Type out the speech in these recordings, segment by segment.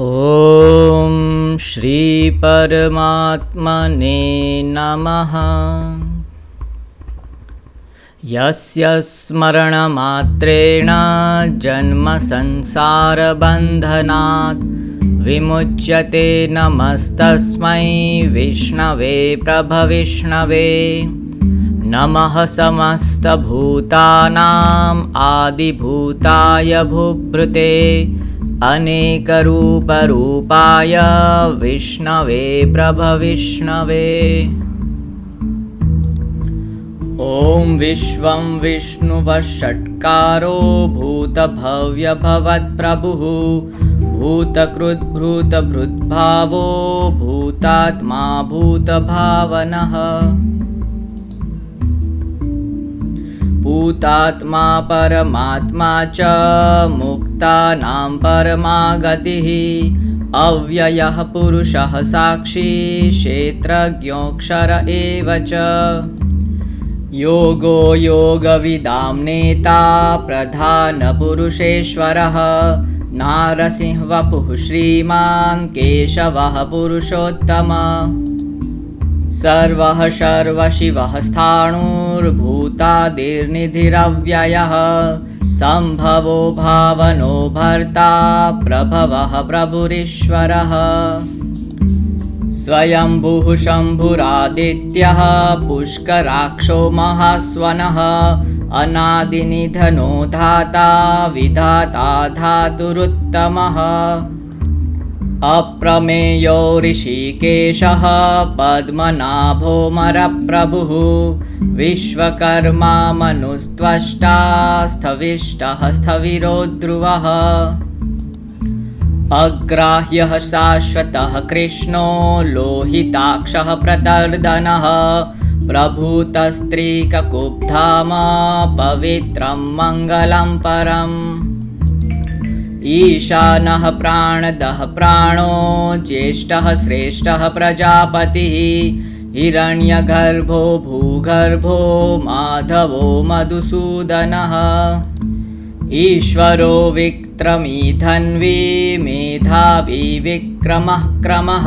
ॐ श्रीपरमात्मने नमः। यस्य स्मरणमात्रेण जन्मसंसारबन्धनात् विमुच्यते नमस्तस्मै विष्णवे प्रभविष्णवे। नमः समस्तभूतानाम् आदिभूताय भूभृते अनेकरूपरूपाय विष्णवे प्रभविष्णवे। ॐ विश्वं विष्णुवषट्कारो भूतभव्यभवत्प्रभुः भूतकृद्भूतभृद्भावो भूतात्मा भूतभावनः भूतात्मा परमात्मा च मुक्तानां परमागतिः। अव्ययः पुरुषः साक्षी क्षेत्रज्ञोऽक्षर एव च। योगो योगविदां नेता प्रधानपुरुषेश्वरः। नारसिंहवपुः श्रीमान् केशवः पुरुषोत्तम सर्वः शर्वशिवः स्थाणुर्भूतादिर्निधिरव्ययः सम्भवो भावनो भर्ता प्रभवः प्रभुरीश्वरः। स्वयम्भुः शम्भुरादित्यः पुष्कराक्षो महास्वनः। अनादिनिधनो धाता विधाता धातुरुत्तमः अप्रमेयो ऋषिकेशः पद्मनाभोमरप्रभुः विश्वकर्मा मनुस्त्वष्टा स्थविष्टः स्थविरो ध्रुवः अग्राह्यः शाश्वतः कृष्णो लोहिताक्षः प्रतर्दनः। प्रभूतस्त्रीककुब्धाम पवित्रं मङ्गलं परम् ईशानः प्राणदः प्राणो ज्येष्ठः श्रेष्ठः प्रजापतिः हिरण्यगर्भो भूगर्भो माधवो मधुसूदनः। ईश्वरो विक्रमी धन्वी मेधावी विक्रमः क्रमः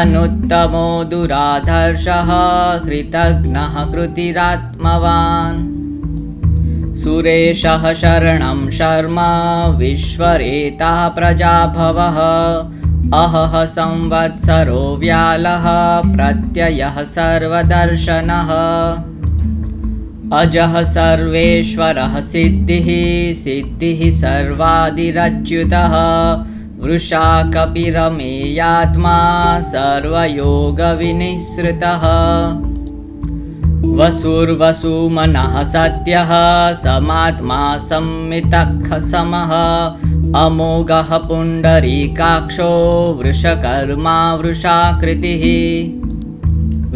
अनुत्तमो दुराधर्षः कृतघ्नः कृतिरात्मवान् सुरेशः शरणं शर्म विश्वरेतः प्रजाभवः। अहः संवत्सरो व्यालः प्रत्ययः सर्वदर्शनः। अजः सर्वेश्वरः सिद्धिः सिद्धिः सर्वादिरच्युतः। वृषा कपिरमेयात्मा सर्वयोगविनिःसृतः वसुर्वसुमनः सत्यः समात्मा संमितः समः अमोघः पुण्डरीकाक्षो वृषकर्मा वृषाकृतिः।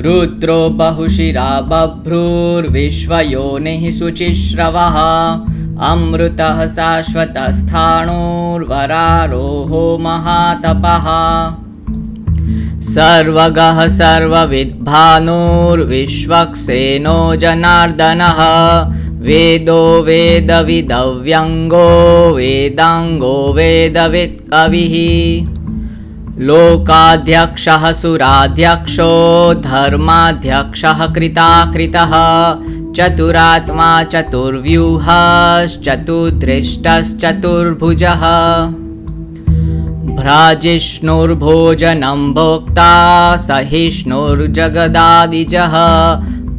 रुद्रो बहुशिरा बभ्रुर्विश्वयोनिः शुचिश्रवः अमृतः शाश्वतस्थाणुर्वरारोहो महातपः सर्वगः सर्वविद्भानुर्विश्वक्सेनो जनार्दनः। वेदो वेदविदव्यङ्गो वेदाङ्गो वेदवित्कविः। लोकाध्यक्षः सुराध्यक्षो धर्माध्यक्षः कृताकृतः। चतुरात्मा चतुर्व्यूहश्चतुर्दृष्टश्चतुर्भुजः भ्राजिष्णुर्भोजनं भोक्ता सहिष्णुर्जगदादिजः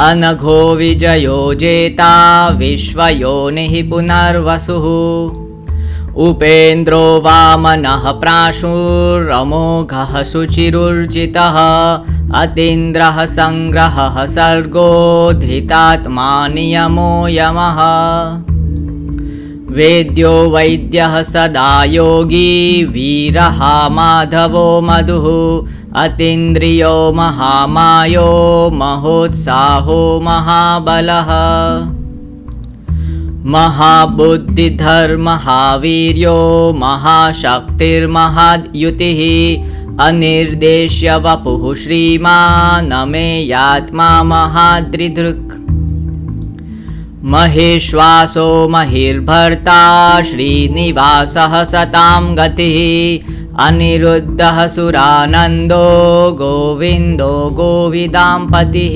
अनघो विजयो जेता विश्वयोनिः पुनर्वसुः उपेन्द्रो वामनः प्राशुरमोघः शुचिरुर्जितः अतीन्द्रः सङ्ग्रहः सर्गो धृतात्मा नियमो यमः वेद्यो वैद्यः सदा योगी वीरः माधवो मधुः अतीन्द्रियो महामायो महोत्साहो महाबलः। महाबुद्धिधर्महावीर्यो महाशक्तिर्महाद्युतिः अनिर्देश्य वपुः श्रीमानमेयात्मा महाद्रिदृक् महेश्वासो महिर्भर्ता श्रीनिवासः सतां गतिः। अनिरुद्धः सुरानन्दो गोविन्दो गोविदाम्पतिः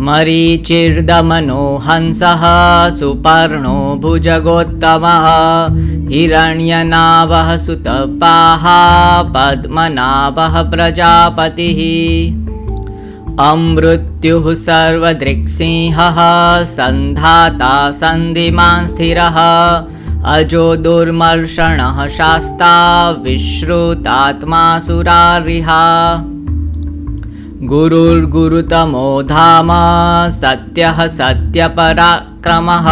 मरीचिर्दमनो हंसः सुपर्णो भुजगोत्तमः। हिरण्यनाभः सुतपाः पद्मनाभः प्रजापतिः अमृत्युः सर्वदृक्सिंहः सन्धाता सन्धिमान् स्थिरः अजो दुर्मर्षणः शास्ता विश्रुतात्मा सुरारिहा गुरुर्गुरुतमो धाम सत्यः सत्यपराक्रमः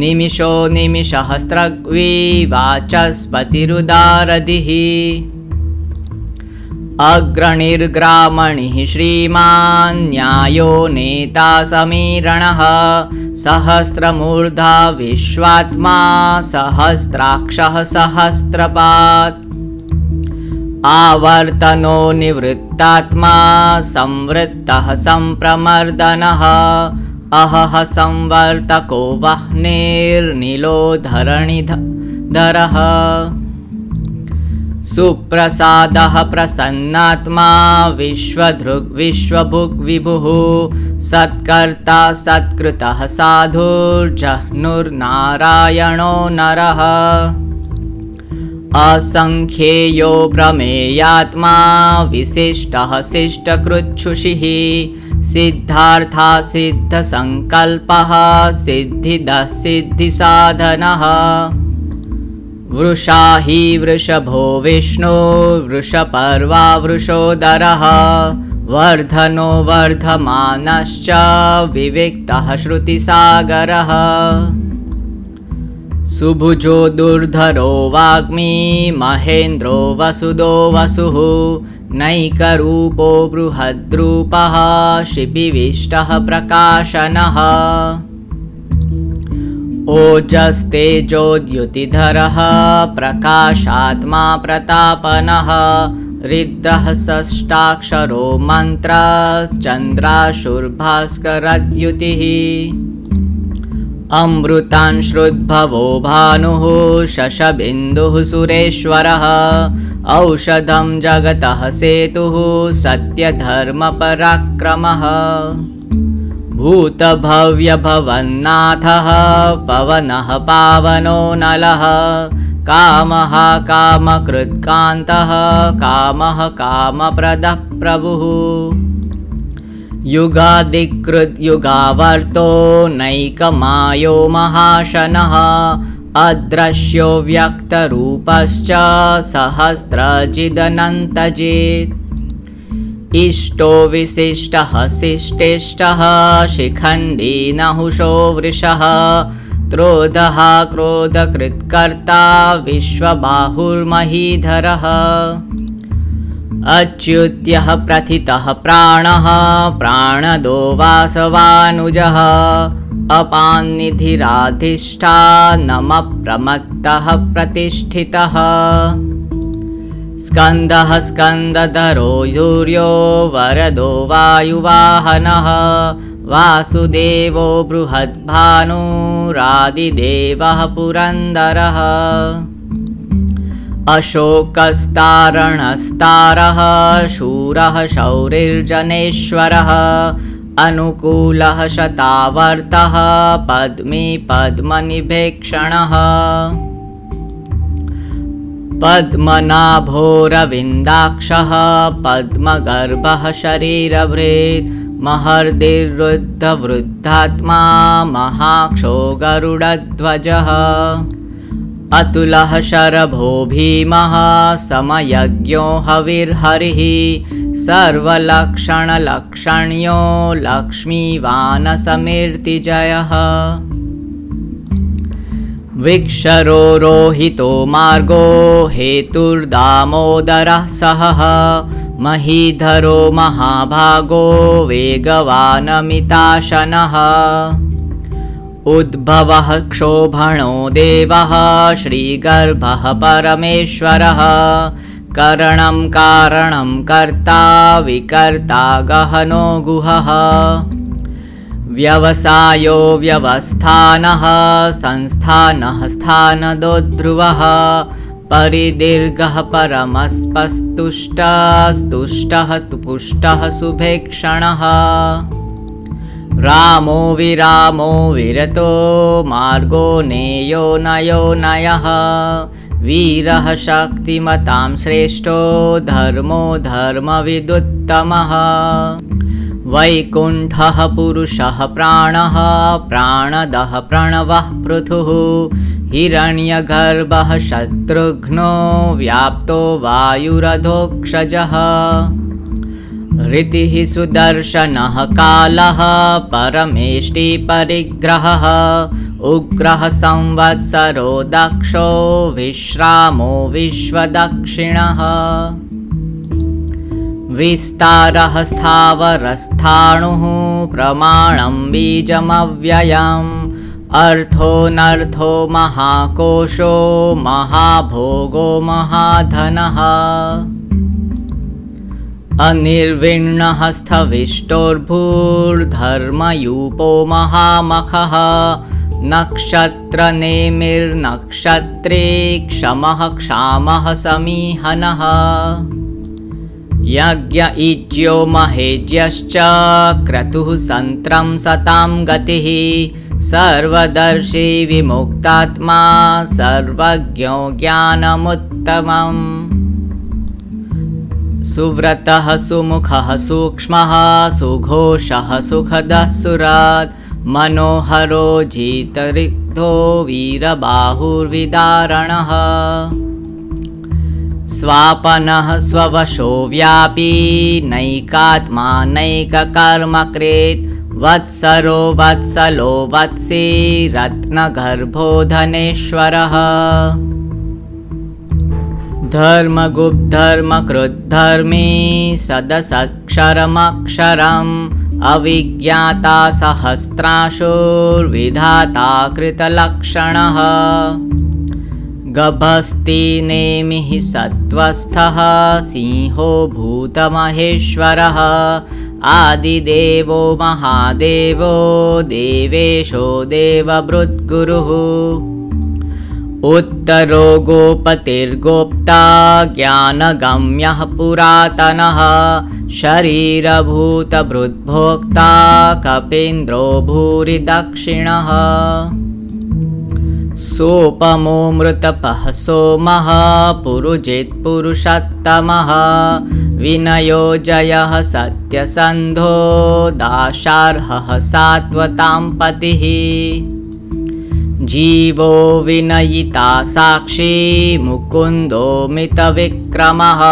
निमिषो निमिषहस्रग्वी वाचस्पतिरुदारधिः अग्रणिर्ग्रामणिः श्रीमान्न्यायो नेता समीरणः सहस्रमूर्धा विश्वात्मा सहस्राक्षः सहस्रपात्। आवर्तनो निवृत्तात्मा संवृत्तः सम्प्रमर्दनः अहः संवर्तको वह्निर्निलो धरणिधरः सुप्रसादः प्रसन्नात्मा विश्वभुग्विभुः सत्कर्ता सत्कृतः साधुर्जह्नुर्नारायणो नरः। असङ्ख्येयो प्रमेयात्मा विशिष्टः शिष्टकृच्छुषिः। सिद्धार्था सिद्धसङ्कल्पः सिद्धिदः सिद्धिसाधनः वृषा हि वृषभो विष्णो वृषपर्वा वृषोदरः। वर्धनो वर्धमानश्च विविक्तः श्रुतिसागरः। सुभुजो दुर्धरो वाग्मी महेन्द्रो वसुदो वसुः। नैकरूपो बृहद्रूपः शिपिविष्टः प्रकाशनः ओजस्तेजोद्युतिधरः प्रकाशात्मा प्रतापनः रिद्धः षष्टाक्षरो मन्त्रश्चन्द्राशुर्भास्करद्युतिः अमृतांश्रुद्भवो भानुः शशबिन्दुः सुरेश्वरः औषधं जगतः सेतुः सत्यधर्मपराक्रमः भूतभव्यभवन्नाथः पवनः पावनो नलः कामः कामकृत्कान्तः कामः कामप्रदः प्रभुः युगादिकृद्युगावर्तो नैकमायो महाशनः अदृश्यो व्यक्तरूपश्च सहस्रजिदनन्तजित् इष्टो विशिष्टः शिष्टेष्टः शिखण्डी नहुषो वृषः। क्रोधः क्रोधकृत्कर्ता विश्वबाहुर्महीधरः। अच्युत्यः प्रथितः प्राणः प्राणदो वासवानुजः। अपान्निधिराधिष्ठानमप्रमत्तः प्रतिष्ठितः स्कन्दः स्कन्दधरो यूर्यो वरदो वायुवाहनः। वासुदेवो बृहद्भानुरादिदेवः पुरन्दरः। अशोकस्तारणस्तारः शूरः शौरिर्जनेश्वरः। अनुकूलः शतावर्तः पद्मी पद्मनिभेक्षणः पद्मनाभोरविन्दाक्षः पद्मगर्भः शरीरभृत् महर्दिरुद्धवृद्धात्मा महाक्षो गरुडध्वजः अतुलः शरभो भीमः समयज्ञो हविर्हरिः सर्वलक्षणलक्षण्यो लक्ष्मीवानसमीर्तिजयः विक्षरोहितो मार्गो हेतुर्दामोदरः सहः महीधरो महाभागो वेगवानमिताशनः। उद्भवः क्षोभणो देवः श्रीगर्भः परमेश्वरः। करणं कारणं कर्ता विकर्ता गहनो गुहः व्यवसायो व्यवस्थानः संस्थानः स्थानदो ध्रुवः परिदीर्घः परमस्पस्तुष्टस्तुष्टः तु पुष्टः सुभेक्षणः। रामो विरामो विरतो मार्गो नेयो नयो नयः। वीरः शक्तिमतां श्रेष्ठो धर्मो धर्मविदुत्तमः वैकुण्ठः पुरुषः प्राणः प्राणदः प्रणवः पृथुः। हिरण्यगर्भः शत्रुघ्नो व्याप्तो वायुरधोक्षजः। ऋतिः सुदर्शनः कालः परमेष्टिपरिग्रहः उग्रः संवत्सरो दक्षो विश्रामो विश्वदक्षिणः विस्तारः स्थावरस्थाणुः प्रमाणं बीजमव्ययम्। अर्थोऽनर्थो महाकोशो महाभोगो महाधनः। अनिर्विण्णः स्थविष्टोर्भूर्धर्मयूपो महामखः। नक्षत्रनेमिर्नक्षत्रे क्षमः क्षामः समीहनः यज्ञ इज्यो महेज्यश्च क्रतुः सन्त्रं सतां गतिः सर्वदर्शी विमुक्तात्मा सर्वज्ञो ज्ञानमुत्तमम्। सुव्रतः सुमुखः सूक्ष्मः सुघोषः सुखदः सुरात् मनोहरो जितरिक्तो वीरबाहुर्विदारणः स्वापनः स्ववशो व्यापी नैकात्मा नैककर्मकृत् वत्सरो वत्सलो वत्सी रत्नगर्भो धनेश्वरः धर्मगुप्धर्मकृद्धर्मी सदसक्षरमक्षरम् अविज्ञाता सहस्राशुर्विधाता कृतलक्षणः गभस्तिनेमिः सत्त्वस्थः सिंहो भूतमहेश्वरः। आदिदेवो महादेवो देवेशो देवभृद्गुरुः। उत्तरो गोपतिर्गोप्ता ज्ञानगम्यः पुरातनः। शरीरभूतभृद्भोक्ता कपीन्द्रो भूरिदक्षिणः सोपमोऽमृतपः सोमः पुरुजित्पुरुषत्तमः विनयो जयः सत्यसन्धो दाशार्हः सात्वतां पतिः। जीवो विनयिता साक्षी मुकुन्दो मितविक्रमः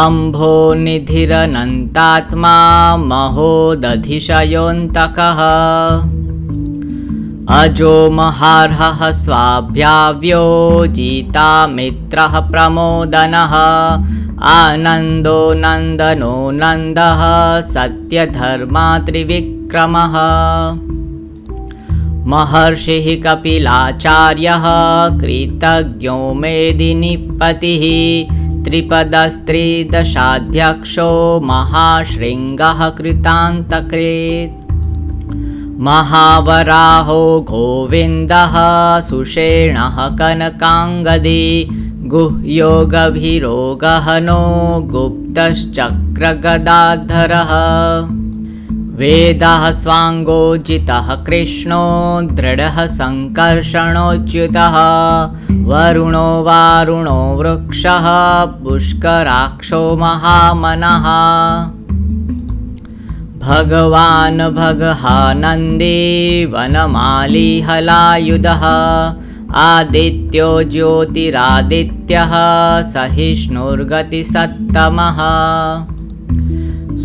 अम्भोनिधिरनन्तात्मा महोदधिशयोऽन्तकः अजो महार्हः स्वाभ्याव्यो जितामित्रः प्रमोदनः। आनन्दो नन्दनो नन्दः सत्यधर्मा त्रिविक्रमः। महर्षिः कपिलाचार्यः कृतज्ञो मेदिनीपतिः। त्रिपदस्त्रिदशाध्यक्षो महाशृङ्गः कृतान्तकृत् महावराहो गोविन्दः सुषेणः कनकाङ्गदी गुह्योगभिरोगहनो गुप्तश्चक्रगदाधरः। वेदः स्वाङ्गोजितः कृष्णो दृढः सङ्कर्षणोच्युतः। वरुणो वारुणो वृक्षः पुष्कराक्षो महामनः भगवान् भगहानन्दी वनमाली हलायुधः आदित्यो ज्योतिरादित्यः सहिष्णुर्गतिसत्तमः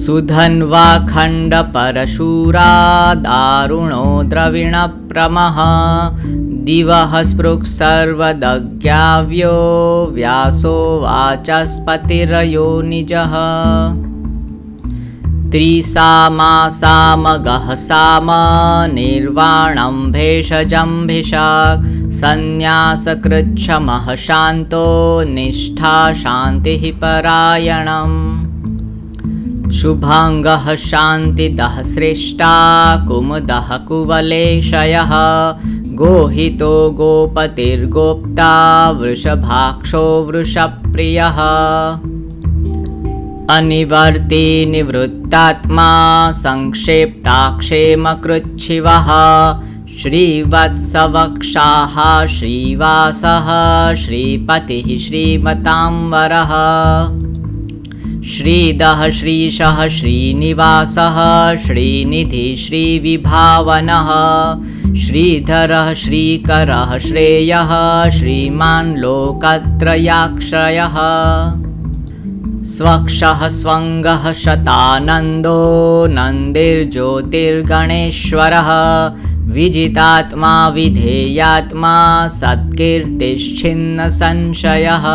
सुधन्वाखण्डपरशूरा दारुणो द्रविणप्रमः दिवः स्पृक्सर्वदज्ञाव्यो व्यासो वाचस्पतिरयो निजः त्रिसामासामगः साम निर्वाणं भेषजम्भिषा सन्न्यासकृच्छमः शान्तो निष्ठा शान्तिः परायणम्। शुभाङ्गः शान्तिदः सृष्टा कुमुदः कुवलेशयः। गोहितो गोपतिर्गोप्ता वृषभाक्षो वृषप्रियः अनिवर्ति निवृत्तात्मा संक्षेप्ताक्षेमकृच्छिवः। श्रीवत्सवक्षाः श्रीवासः श्रीपतिः श्रीमताम्बरः। श्रीदः श्रीशः श्रीनिवासः श्रीनिधि श्रीविभावनः। श्रीधरः श्रीकरः श्रेयः श्रीमान् लोकत्रयाक्षयः स्वक्षः स्वङ्गः शतानन्दो नन्दिर्ज्योतिर्गणेश्वरः। विजितात्मा विधेयात्मा सत्कीर्तिश्छिन्नसंशयः।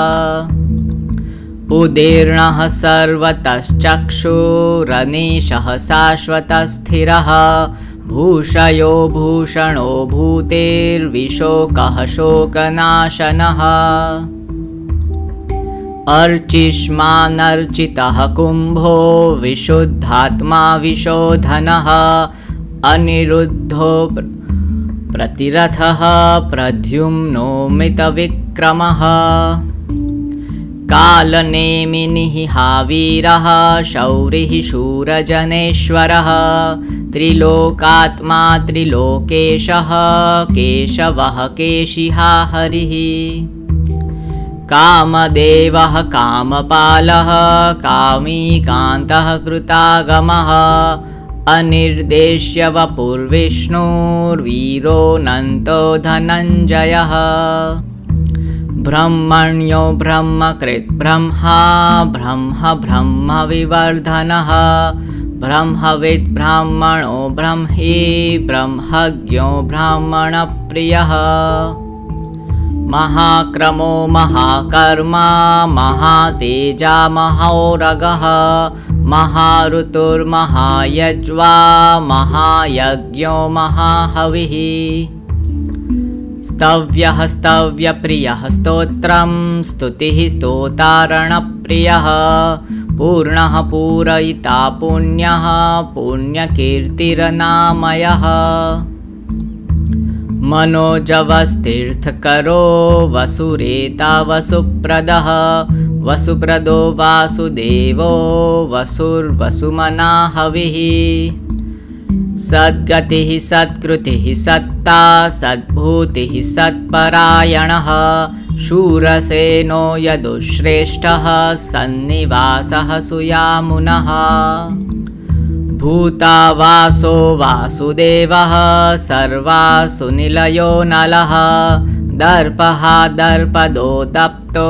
उदीर्णः सर्वतश्चक्षुरनीशः शाश्वतस्थिरः। भूषयो भूषणो भूतेर्विशोकः शोकनाशनः अर्चिष्मानर्चितः कुम्भो विशुद्धात्मा विशोधनः अनिरुद्धो प्रतिरथः प्रद्युम्नोमितविक्रमः। कालनेमिनिः हावीरः शौरिः शूरजनेश्वरः त्रिलोकात्मा त्रिलोकेशः केशवः केशिहा हरिः कामदेवः कामपालः कामीकान्तः कृतागमः। अनिर्देश्य वपुर्विष्णुर्वीरोऽनन्तो धनञ्जयः ब्रह्मण्यो ब्रह्मकृद्ब्रह्मा ब्रह्म ब्रह्मविवर्धनः। ब्रह्मविद्ब्राह्मणो ब्रह्मी ब्रह्मज्ञो ब्राह्मणप्रियः महाक्रमो महाकर्मा महातेजा महारगः महाऋतुर्महायज्वा महायज्ञो महाहविः। स्तव्यः स्तव्यप्रियः स्तोत्रं स्तुतिः स्तोतारणप्रियः। पूर्णः पूरयिता पुण्यः पुण्यकीर्तिरनामयः मनोजवस्तीर्थकरो वसुरेता वसुप्रदः वसुप्रदो वासुदेवो वसुर्वसुमनाहविः। सद्गतिः सत्कृतिः सत्ता सद्भूतिः सत्परायणः। शूरसेनो यदुश्रेष्ठः सन्निवासः सुयामुनः भूतावासो वासुदेवः सर्वासुनिलयो नलः दर्पः दर्पदो तप्तो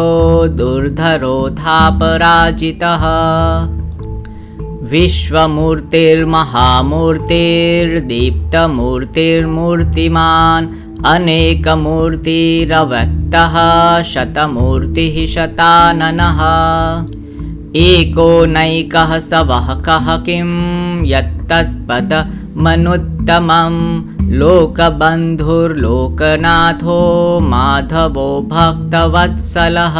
दुर्धरोधापराजितः। विश्वमूर्तिर्महामूर्तिर्दीप्तमूर्तिर्मूर्तिमान् अनेकमूर्तिरव्यक्तः शतमूर्तिः शताननः। एको नैकः स वः कः किं यत्तत्पदमनुत्तमं लोकबन्धुर्लोकनाथो माधवो भक्तवत्सलः।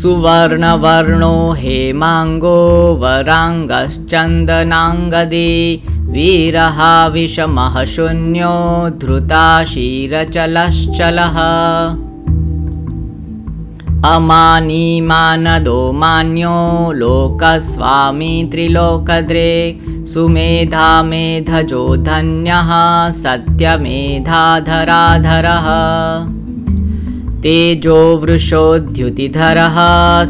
सुवर्णवर्णो हेमाङ्गो वराङ्गश्चन्दनाङ्गदी वीरहा विषमः शून्यो धृताशीरचलश्चलः अमानीमानदो मान्यो लोकस्वामी त्रिलोकद्रे सुमेधा मेधजो धन्यः सत्यमेधाधराधरः। तेजो वृषोद्युतिधरः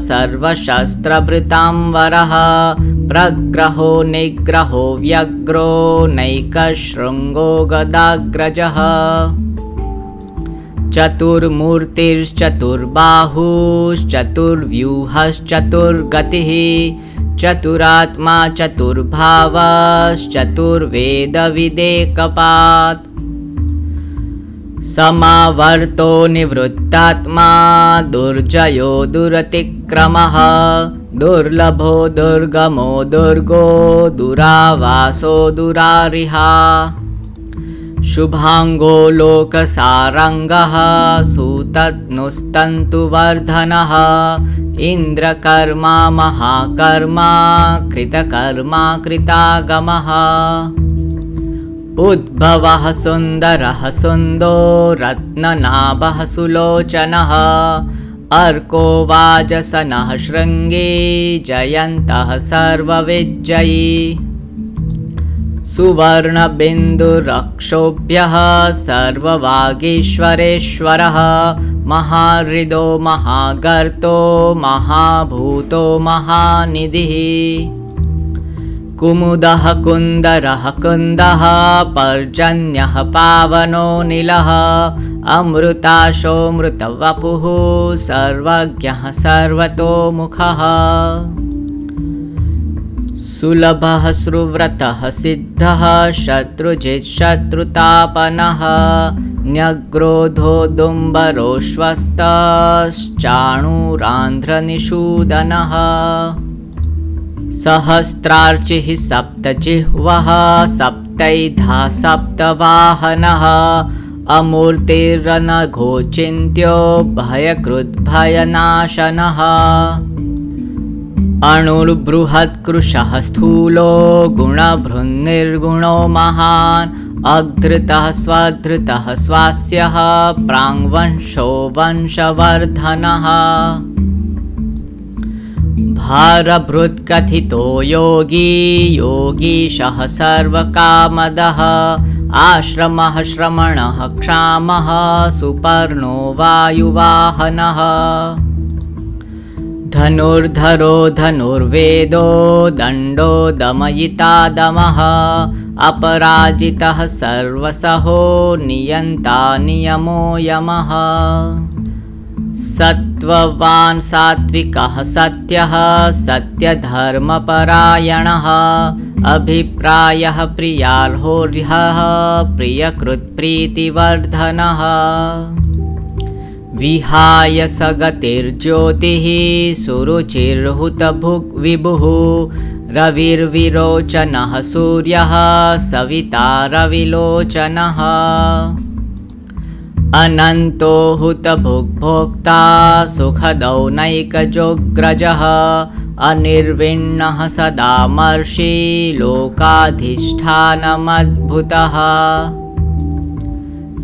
सर्वशस्त्रभृताम्बरः प्रग्रहो निग्रहो व्यग्रो नैकशृङ्गो गदाग्रजः चतुर्मूर्तिश्चतुर्बाहुश्चतुर्व्यूहश्चतुर्गतिः चतुरात्मा चतुर्भावश्चतुर्वेदविदेकपात् समावर्तो निवृत्तात्मा दुर्जयो दुरतिक्रमः दुर्लभो दुर्गमो दुर्गो दुरावासो दुरारिहा शुभाङ्गो लोकसारङ्गः सुतनुस्तन्तुवर्धनः इन्द्रकर्मा महाकर्मा कृतकर्मा कृतागमः। उद्भवः सुन्दरः सुन्दो रत्ननाभः सुलोचनः। अर्को वाजसनः शृङ्गे जयन्तः सर्वविजयी सुवर्णबिन्दुरक्षोभ्यः सर्ववागीश्वरेश्वरः। महाहृदो महागर्तो महाभूतो महानिधिः। कुमुदः कुन्दरः कुन्दः पर्जन्यः पावनो निलः। अमृताशोऽमृतवपुः सर्वज्ञः सर्वतोमुखः सुलभः सुव्रतः सिद्धः शत्रुजित्शत्रुतापनः न्यग्रोधोदुम्बरोश्वस्तश्चाणूरान्ध्रनिषूदनः सहस्रार्चिः सप्तजिह्वः सप्तैधा सप्तवाहनः अमूर्तिरनघोचिन्त्यो भयकृद्भयनाशनः अणुर्बृहत्कृशः स्थूलो गुणभृन्निर्गुणो महान्। अधृतः स्वधृतः स्वास्यः प्राङ्वंशो वंशवर्धनः। भारभृत्कथितो योगी योगीशः सर्वकामदः। आश्रमः श्रमणः क्षामः सुपर्णो वायुवाहनः धनुर्धरो धनुर्वेदो दण्डो दमयिता दमः अपराजितः सर्वसहो नियन्ता नियमो यमः। सत्त्ववान् सात्विकः सत्यः सत्यधर्मपरायणः अभिप्रायः प्रियार्होर्यः प्रियकृत्प्रीतिवर्धनः विहाय स गतिर्ज्योतिः सुरुचिर्हुतभुग्विभुः रविर्विरोचनः सूर्यः सविता रविलोचनः। अनन्तो हुतभुग्भोक्ता सुखदौ नैकजोग्रजः। अनिर्विण्णः सदामर्षि लोकाधिष्ठानमद्भुतः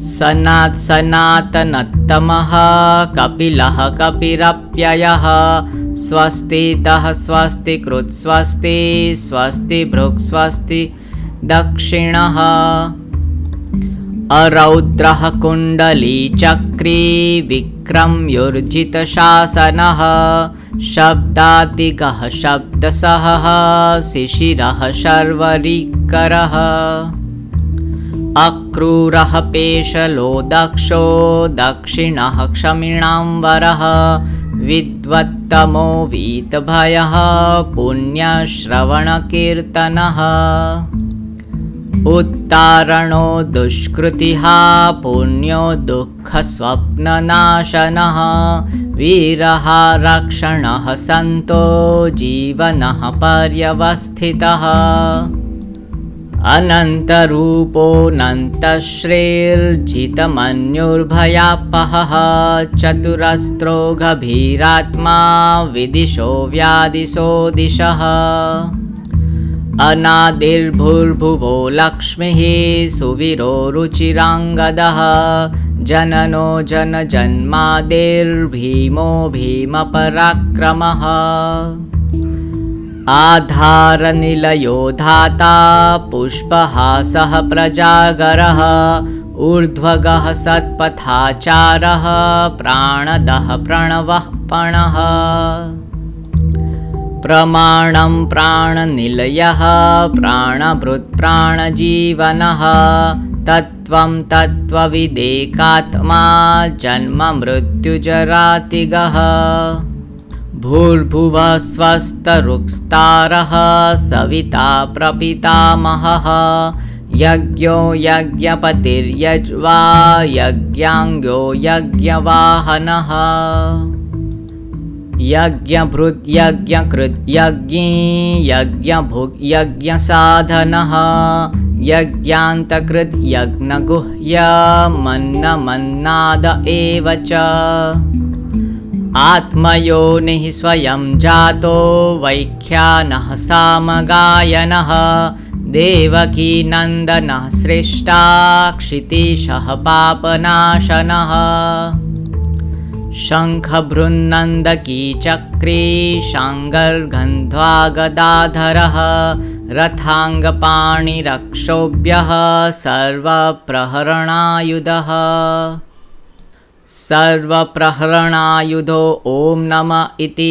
सनात् सनातनत्तमः कपिलः कपिरप्ययः स्वस्तितः स्वस्ति कृत्स्वस्ति स्वस्ति भृक्स्वस्ति दक्षिणः। अरौद्रः कुण्डलीचक्री विक्रम्युर्जितशासनः शब्दादिगः शब्दसहः शिशिरः शर्वरीकरः अक्रूरः पेशलो दक्षो दक्षिणः क्षमिणाम्बरः विद्वत्तमो वीतभयः पुण्यश्रवणकीर्तनः। उत्तारणो दुष्कृतिः पुण्यो दुःखस्वप्ननाशनः। वीरः रक्षणः सन्तो जीवनः पर्यवस्थितः अनन्तरूपोऽनन्तश्रेर्जितमन्युर्भयापहः चतुरस्त्रो गभीरात्मा विदिशो व्यादिशो दिशः। अनादिर्भुर्भुवो लक्ष्मीः सुवीरो रुचिराङ्गदः। जननो जनजन्मादिर्भीमो भीमपराक्रमः आधारनिलयो धाता पुष्पहासः प्रजागरः ऊर्ध्वगः सत्पथाचारः प्राणदः प्रणवः पणः। प्रमाणं प्राणनिलयः प्राणभृत्प्राणजीवनः तत्त्वं तत्त्वविदेकात्मा जन्ममृत्युजरातिगः भूर्भुवः स्वस्तरुक्स्तारः सविता प्रपितामहः। यज्ञो यज्ञपतिर्यज्वा यज्ञाङ्गो यज्ञवाहनः। यज्ञभृत्यज्ञकृत्यज्ञी यज्ञभुग्यज्ञसाधनः यज्ञान्तकृद्यज्ञगुह्यमन्नमन्नाद एव च स्वयं जातो वैख्यानः सामगायनः। देवकीनन्दनः सृष्टा क्षितीशः पापनाशनः। शङ्खभृन्नन्दकी चक्री शाङ्गर्गन्ध्वा गदाधरः रथाङ्गपाणिरक्षोभ्यः सर्वप्रहरणायुधः सर्वप्रहरणायुधो ॐ नम इति